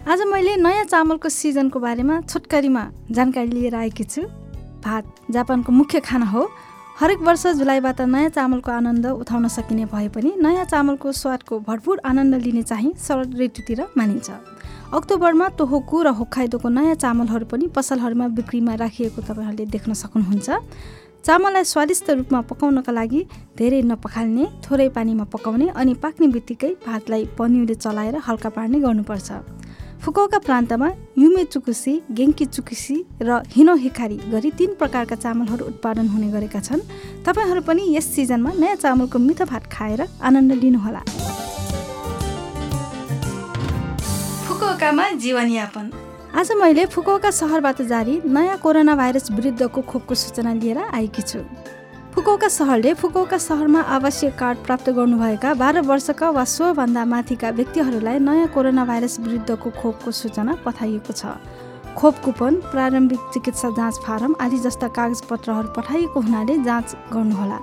आज मैले नयाँ चामलको सिजनको बारेमा छोटकरीमा जानकारी लिएर आएकी छु। भात जापानको मुख्य खाना हो। हरेक वर्ष जुलाईबाट नयाँ चामलको आनन्द उठाउन सकिने भए पनि नयाँ चामलको स्वादको भरपुर आनन्द लिने चाहिँ शरद ऋतुतिर मानिन्छ। अक्टोबरमा तोहोकु र होक्खाइदोको नयाँ चामलहरू पनि पसलहरूमा बिक्रीमा राखिएको तपाईँहरूले देख्न सक्नुहुन्छ। चामललाई स्वादिष्ट रूपमा पकाउनका लागि धेरै नपखाल्ने थोरै पानीमा पकाउने अनि पाक्ने बित्तिकै भातलाई पनिउले चलाएर हल्का पार्ने गर्नुपर्छ। फुकौका प्रान्तमा युमे चुकुसी गेङ्की चुकुसी र हिनो हिखारी गरी तीन प्रकारका चामलहरू उत्पादन हुने गरेका छन्। तपाईँहरू पनि यस सिजनमा नयाँ चामलको मिठो भात खाएर आनन्द लिनुहोला। जीवनयापन। आज मैले फुकुओका सहरबाट जारी नयाँ कोरोना भाइरस विरुद्धको खोपको सूचना लिएर आएकी छु। फुकौका सहरले फुकौका सहरमा आवासीय कार्ड प्राप्त गर्नुभएका बाह्र वर्षका वा सोभन्दा माथिका व्यक्तिहरूलाई नयाँ कोरोना भाइरस विरुद्धको खोपको सूचना पठाइएको छ। खोप कुपन प्रारम्भिक चिकित्सा जाँच फारम आदि जस्ता कागजपत्रहरू पठाइएको हुनाले जाँच गर्नुहोला।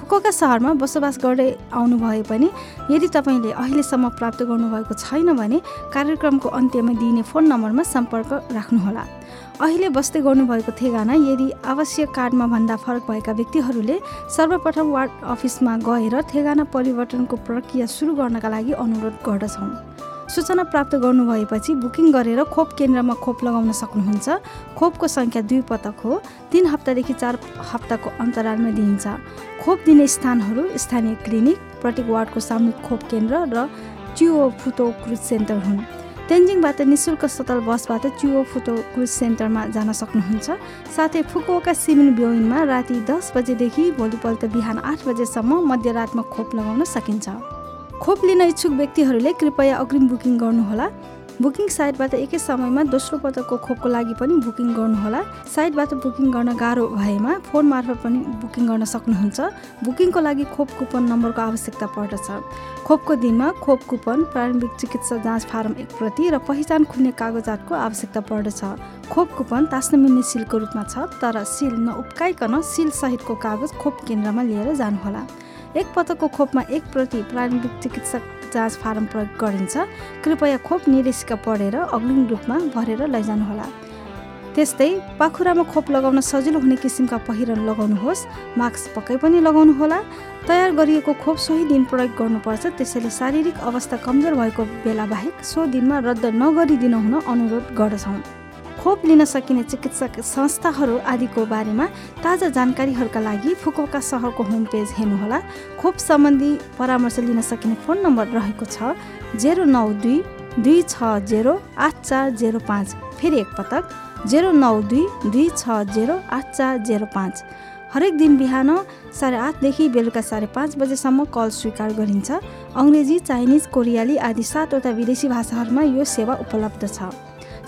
फुकोका सहरमा बसोबास गर्दै आउनु भए पनि यदि तपाईँले अहिलेसम्म प्राप्त गर्नुभएको छैन भने कार्यक्रमको अन्त्यमा दिइने फोन नम्बरमा सम्पर्क राख्नुहोला। अहिले बस्दै गर्नुभएको ठेगाना यदि आवश्यक कार्डमा भन्दा फरक भएका व्यक्तिहरूले सर्वप्रथम वार्ड अफिसमा गएर ठेगाना परिवर्तनको प्रक्रिया सुरु गर्नका लागि अनुरोध गर्दछौँ सूचना प्राप्त गर्नुभएपछि बुकिङ गरेर खोप केन्द्रमा खोप लगाउन सक्नुहुन्छ। खोपको सङ्ख्या दुई पटक हो। तिन हप्तादेखि चार हप्ताको अन्तरालमा दिइन्छ। खोप दिने स्थानहरू स्थानीय क्लिनिक प्रत्येक वार्डको सामूहिक खोप केन्द्र र चियो फुतो क्रुज सेन्टर हुन्। तेन्जिङबाट नि शुल्क सतल बसबाट चियो फुतो क्रुज सेन्टरमा जान सक्नुहुन्छ। साथै फुकुओका सिमिन ब्योइनमा राति दस बजेदेखि भोलिपल्ट बिहान आठ बजेसम्म मध्यरातमा खोप लगाउन सकिन्छ। खोप लिन इच्छुक व्यक्तिहरूले कृपया अग्रिम बुकिङ गर्नुहोला। बुकिङ साइटबाट एकै समयमा दोस्रो पटकको खोपको लागि पनि बुकिङ गर्नुहोला। साइटबाट बुकिङ गर्न गाह्रो भएमा फोन मार्फत पनि बुकिङ गर्न सक्नुहुन्छ। बुकिङको लागि खोप कुपन नम्बरको आवश्यकता पर्दछ। खोपको दिनमा खोप कुपन प्रारम्भिक चिकित्सा जाँच फारम एक प्रति र पहिचान खुल्ने कागजातको आवश्यकता पर्दछ। खोप कुपन तास्न मिल्ने सिलको रूपमा छ तर सिल नउप्काइकन सिल सहितको कागज खोप केन्द्रमा लिएर जानुहोला। एक पटकको खोपमा एक प्रति प्रारम्भिक चिकित्सा जाँच फारम प्रयोग गरिन्छ। कृपया खोप निर्देशिका पढेर अग्रिम रूपमा भरेर लैजानुहोला। त्यस्तै पाखुरामा खोप लगाउन सजिलो हुने किसिमका पहिरन लगाउनुहोस् मास्क पक्कै पनि लगाउनुहोला। तयार गरिएको खोप सोही दिन प्रयोग गर्नुपर्छ त्यसैले शारीरिक अवस्था कमजोर भएको बेला बाहेक सो दिनमा रद्द नगरिदिनु हुन अनुरोध गर्दछौँ। खोप लिन सकिने चिकित्सा संस्थाहरू आदिको बारेमा ताजा जानकारीहरूका लागि फुकोका सहरको होम पेज हेर्नुहोला। खोप सम्बन्धी परामर्श लिन सकिने फोन नम्बर रहेको छ जेरो नौ दुई दुई छ जेरो आठ चार जेरो पाँच। फेरि एक पटक जेरो नौ दुई दुई छ जेरो आठ चार जेरो पाँच। हरेक दिन बिहान साढे आठदेखि बेलुका साढे पाँच बजेसम्म कल स्वीकार गरिन्छ। अङ्ग्रेजी चाइनिज कोरियाली आदि सातवटा विदेशी भाषाहरूमा यो सेवा उपलब्ध छ।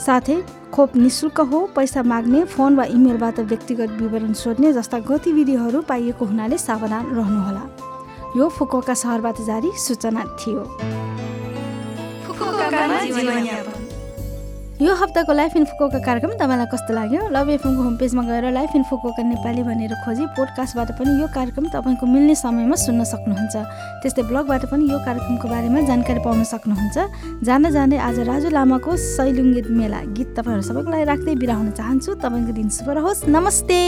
साथै खोप निशुल्क हो पैसा माग्ने फोन वा इमेलबाट व्यक्तिगत विवरण सोध्ने जस्ता गतिविधिहरू पाइएको हुनाले सावधान रहनुहोला। यो फुकोका सहरबाट जारी सूचना थियो। यो हप्ताको लाइफ इन फुकोका कार्यक्रम तपाईँलाई कस्तो लाग्यो? लभ एफएमको होम पेजमा गएर लाइफ इन फुकोका नेपाली भनेर खोजी पोडकास्टबाट पनि यो कार्यक्रम तपाईँको मिल्ने समयमा सुन्न सक्नुहुन्छ। त्यस्तै ब्लगबाट पनि यो कार्यक्रमको बारेमा जानकारी पाउन सक्नुहुन्छ। जाँदा जाँदै आज राजु लामाको सैलुङ्गीत मेला गीत तपाईँहरू सबैको लागि राख्दै बिरा हुन चाहन्छु। तपाईँको दिन शुभ रहोस्। नमस्ते!